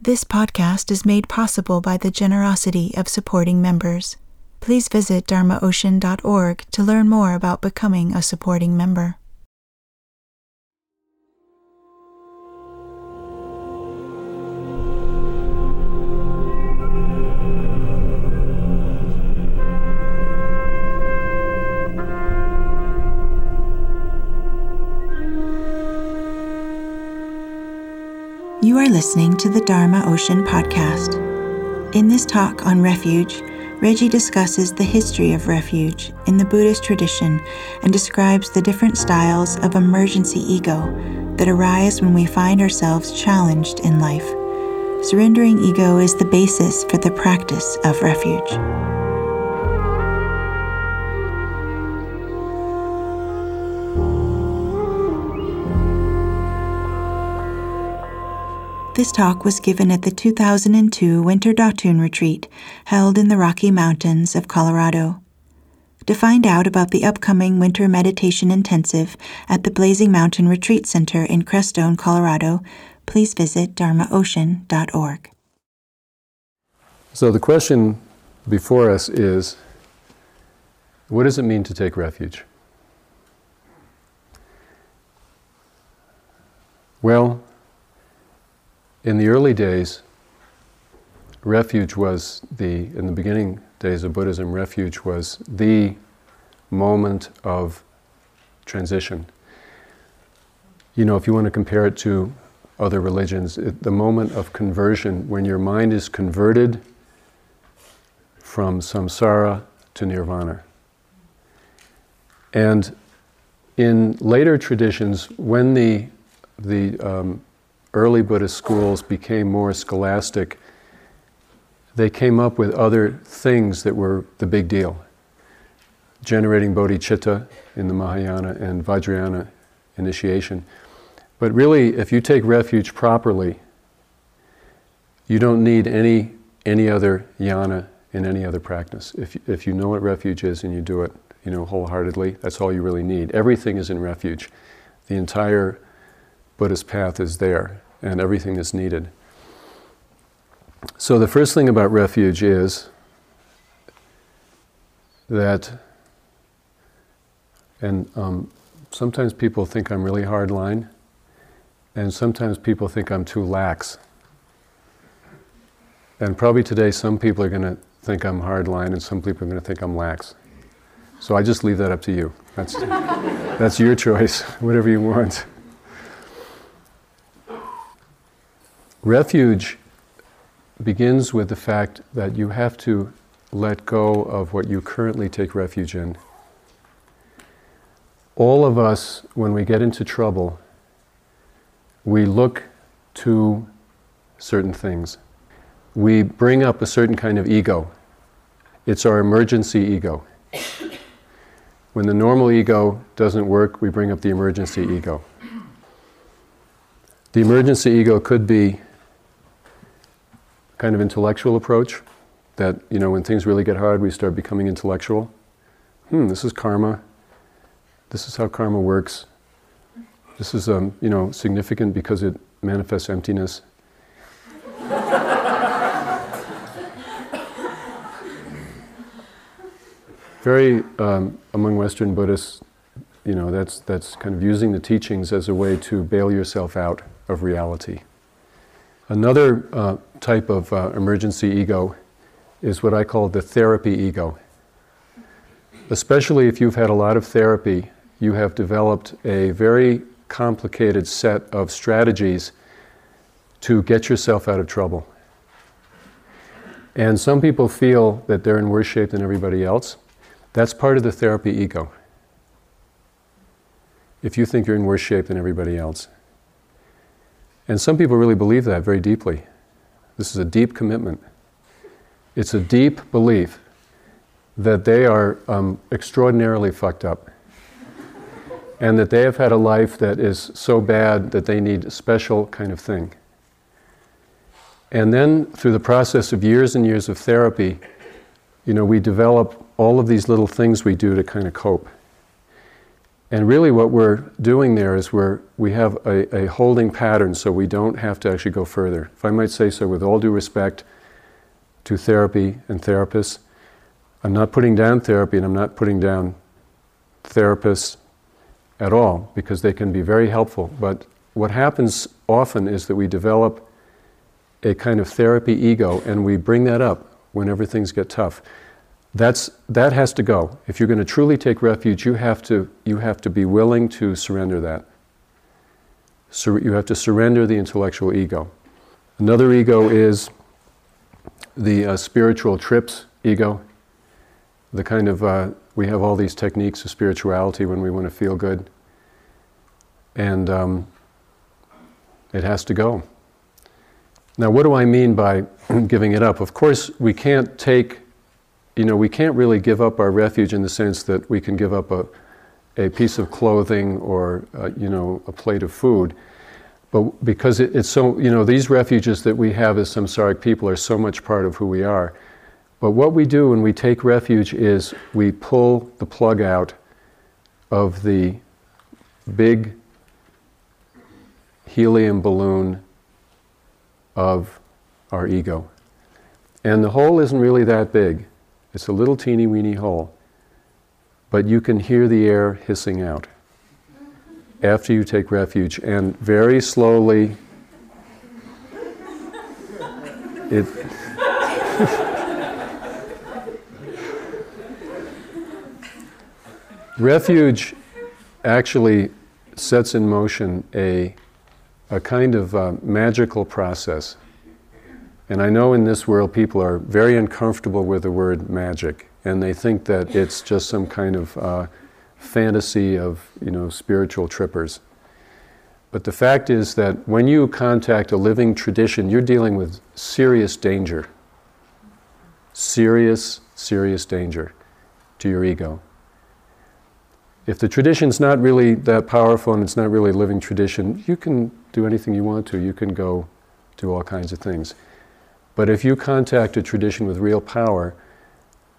This podcast is made possible by the generosity of supporting members. Please visit dharmaocean.org to learn more about becoming a supporting member. You are listening to the Dharma Ocean podcast. In this talk on refuge, Reggie discusses the history of refuge in the Buddhist tradition and describes the different styles of emergency ego that arise when we find ourselves challenged in life. Surrendering ego is the basis for the practice of refuge. This talk was given at the 2002 Winter Dathün Retreat held in the Rocky Mountains of Colorado. To find out about the upcoming Winter Meditation Intensive at the Blazing Mountain Retreat Center in Crestone, Colorado, please visit dharmaocean.org. So the question before us is what does it mean to take refuge? Well, in the early days, refuge was the, in the beginning days of Buddhism, refuge was the moment of transition. You know, if you want to compare it to other religions, it, the moment of conversion, when your mind is converted from samsara to nirvana. And in later traditions, when the, the um, early Buddhist schools became more scholastic, they came up with other things that were the big deal. Generating bodhicitta in the Mahayana and Vajrayana initiation. But really, if you take refuge properly, you don't need any, any other yana in any other practice. If, if you know what refuge is and you do it you know, wholeheartedly, that's all you really need. Everything is in refuge. The entire Buddhist path is there, and everything is needed. So, the first thing about refuge is that, and um, sometimes people think I'm really hardline, and sometimes people think I'm too lax. And probably today, some people are going to think I'm hardline, and some people are going to think I'm lax. So I just leave that up to you. That's, that's your choice, whatever you want. Refuge begins with the fact that you have to let go of what you currently take refuge in. All of us, when we get into trouble, we look to certain things. We bring up a certain kind of ego. It's our emergency ego. When the normal ego doesn't work, we bring up the emergency ego. The emergency ego could be kind of intellectual approach that, you know, when things really get hard, we start becoming intellectual. Hmm, this is karma. This is how karma works. This is, um, you know, significant because it manifests emptiness. Very, um, among Western Buddhists, you know, that's, that's kind of using the teachings as a way to bail yourself out of reality. Another uh, type of uh, emergency ego is what I call the therapy ego. Especially if you've had a lot of therapy, you have developed a very complicated set of strategies to get yourself out of trouble. And some people feel that they're in worse shape than everybody else. That's part of the therapy ego. If you think you're in worse shape than everybody else. And some people really believe that very deeply. This is a deep commitment. It's a deep belief that they are um, extraordinarily fucked up and that they have had a life that is so bad that they need a special kind of thing. And then, through the process of years and years of therapy, you know, we develop all of these little things we do to kind of cope. And really, what we're doing there is we're, we have a, a holding pattern so we don't have to actually go further. If I might say so, with all due respect to therapy and therapists, I'm not putting down therapy and I'm not putting down therapists at all because they can be very helpful. But what happens often is that we develop a kind of therapy ego and we bring that up whenever things get tough. That's, that has to go. If you're going to truly take refuge, you have to, you have to be willing to surrender that. Sur- you have to surrender the intellectual ego. Another ego is the uh, spiritual trips ego. The kind of, uh, we have all these techniques of spirituality when we want to feel good. And um, it has to go. Now, what do I mean by giving it up? Of course, we can't take, you know, we can't really give up our refuge in the sense that we can give up a, a piece of clothing or, uh, you know, a plate of food. But because it, it's so, you know, these refuges that we have as samsaric people are so much part of who we are. But what we do when we take refuge is we pull the plug out of the big helium balloon of our ego. And the hole isn't really that big, it's a little teeny weeny hole. But you can hear the air hissing out after you take refuge, and very slowly it. refuge actually sets in motion a a kind of uh, magical process. And I know in this world people are very uncomfortable with the word magic, and they think that it's just some kind of uh, fantasy of, you know, spiritual trippers. But the fact is that when you contact a living tradition, you're dealing with serious danger. Serious, serious danger to your ego if the tradition's not really that powerful and it's not really a living tradition, you can do anything you want to. You can go do all kinds of things. But if you contact a tradition with real power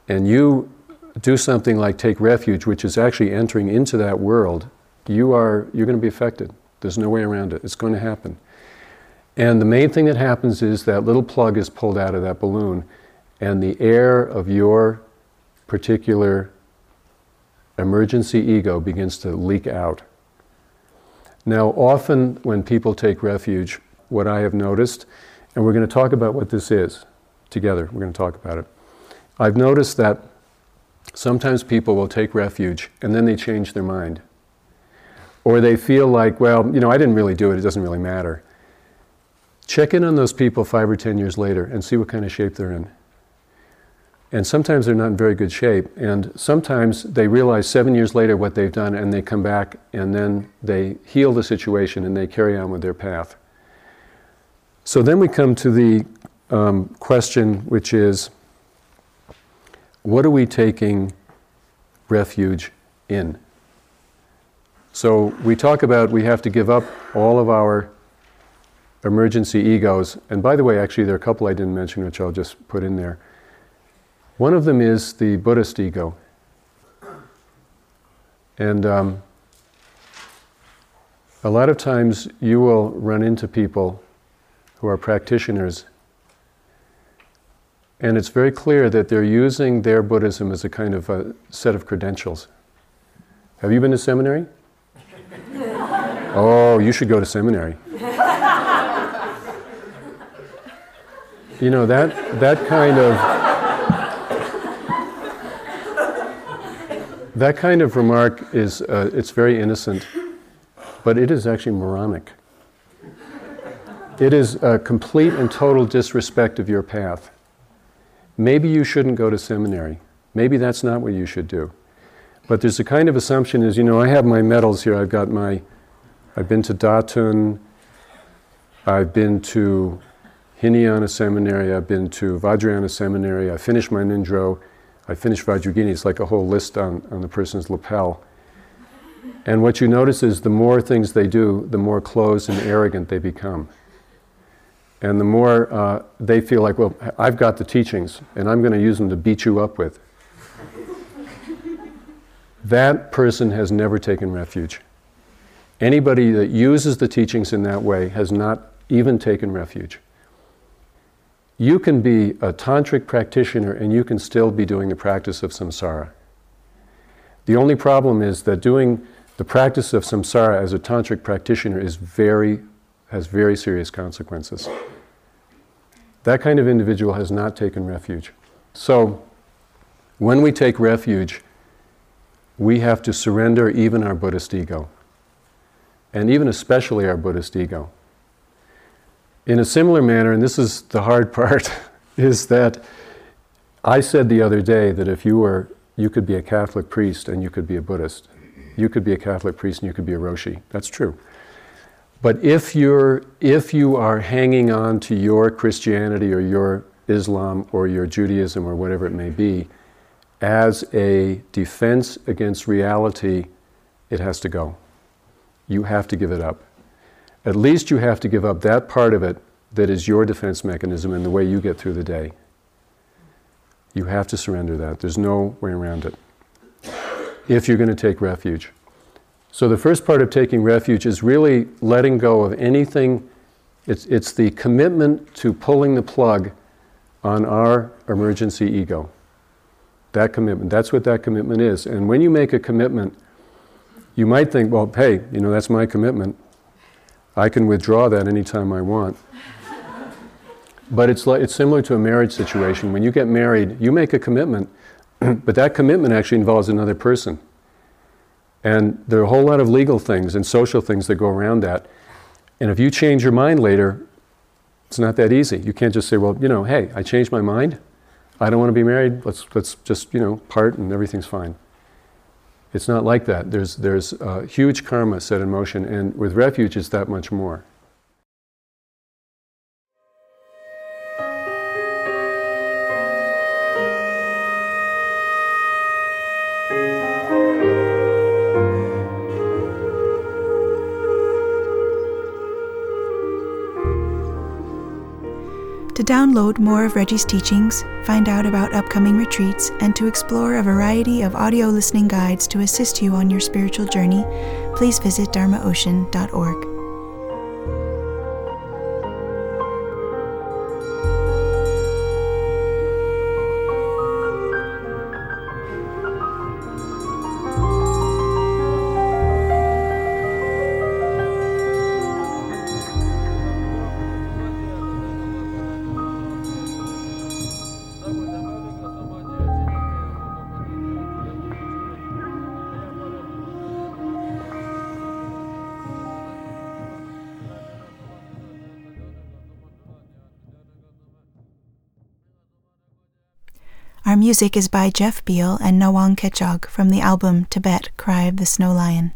and you do something like take refuge, which is actually entering into that world, you are you're going to be affected. There's no way around it. It's going to happen. And the main thing that happens is that little plug is pulled out of that balloon, and the air of your particular emergency ego begins to leak out. Now, often when people take refuge, what I have noticed, and we're going to talk about what this is together, we're going to talk about it. I've noticed that sometimes people will take refuge and then they change their mind. Or they feel like, well, you know, I didn't really do it, it doesn't really matter. Check in on those people five or ten years later and see what kind of shape they're in. And sometimes they're not in very good shape. And sometimes they realize seven years later what they've done and they come back and then they heal the situation and they carry on with their path. So then we come to the um, question, which is what are we taking refuge in? So we talk about we have to give up all of our emergency egos. And by the way, actually, there are a couple I didn't mention, which I'll just put in there. One of them is the Buddhist ego. And um, a lot of times you will run into people who are practitioners, and it's very clear that they're using their Buddhism as a kind of a set of credentials. Have you been to seminary? oh, you should go to seminary. you know, that, that kind of That kind of remark is, uh, it's very innocent, but it is actually moronic. It is a complete and total disrespect of your path. Maybe you shouldn't go to seminary. Maybe that's not what you should do. But there's a kind of assumption is, you know, I have my medals here. I've got my, I've been to Dathün, I've been to Hinayana Seminary, I've been to Vajrayana Seminary, I finished my Ngöndro, I finished Vajrayogini, it's like a whole list on, on the person's lapel. And what you notice is the more things they do, the more closed and arrogant they become. And the more uh, they feel like, well, I've got the teachings, and I'm going to use them to beat you up with. that person has never taken refuge. Anybody that uses the teachings in that way has not even taken refuge. You can be a tantric practitioner and you can still be doing the practice of samsara. The only problem is that doing the practice of samsara as a tantric practitioner is very, has very serious consequences. That kind of individual has not taken refuge. So, when we take refuge, we have to surrender even our Buddhist ego, and even especially our Buddhist ego. In a similar manner, and this is the hard part, is that I said the other day that if you were, you could be a Catholic priest and you could be a Buddhist. You could be a Catholic priest and you could be a Roshi. That's true. But if you're if you are hanging on to your Christianity or your Islam or your Judaism or whatever it may be as a defense against reality, it has to go. You have to give it up. At least you have to give up that part of it that is your defense mechanism and the way you get through the day. You have to surrender that. There's no way around it. If you're going to take refuge. So, the first part of taking refuge is really letting go of anything. It's, it's the commitment to pulling the plug on our emergency ego. That commitment. That's what that commitment is. And when you make a commitment, you might think, well, hey, you know, that's my commitment. I can withdraw that anytime I want. but it's, like, it's similar to a marriage situation. When you get married, you make a commitment, but that commitment actually involves another person. And there are a whole lot of legal things and social things that go around that. And if you change your mind later, it's not that easy. You can't just say, well, you know, hey, I changed my mind. I don't want to be married. Let's, let's just, you know, part and everything's fine. It's not like that. There's, there's uh, huge karma set in motion, and with refuge, it's that much more. Download more of Reggie's teachings, find out about upcoming retreats, and to explore a variety of audio listening guides to assist you on your spiritual journey, please visit dharmaocean.org. music is by Jeff Beal and Nawang Kechog from the album Tibet Cry of the Snow Lion.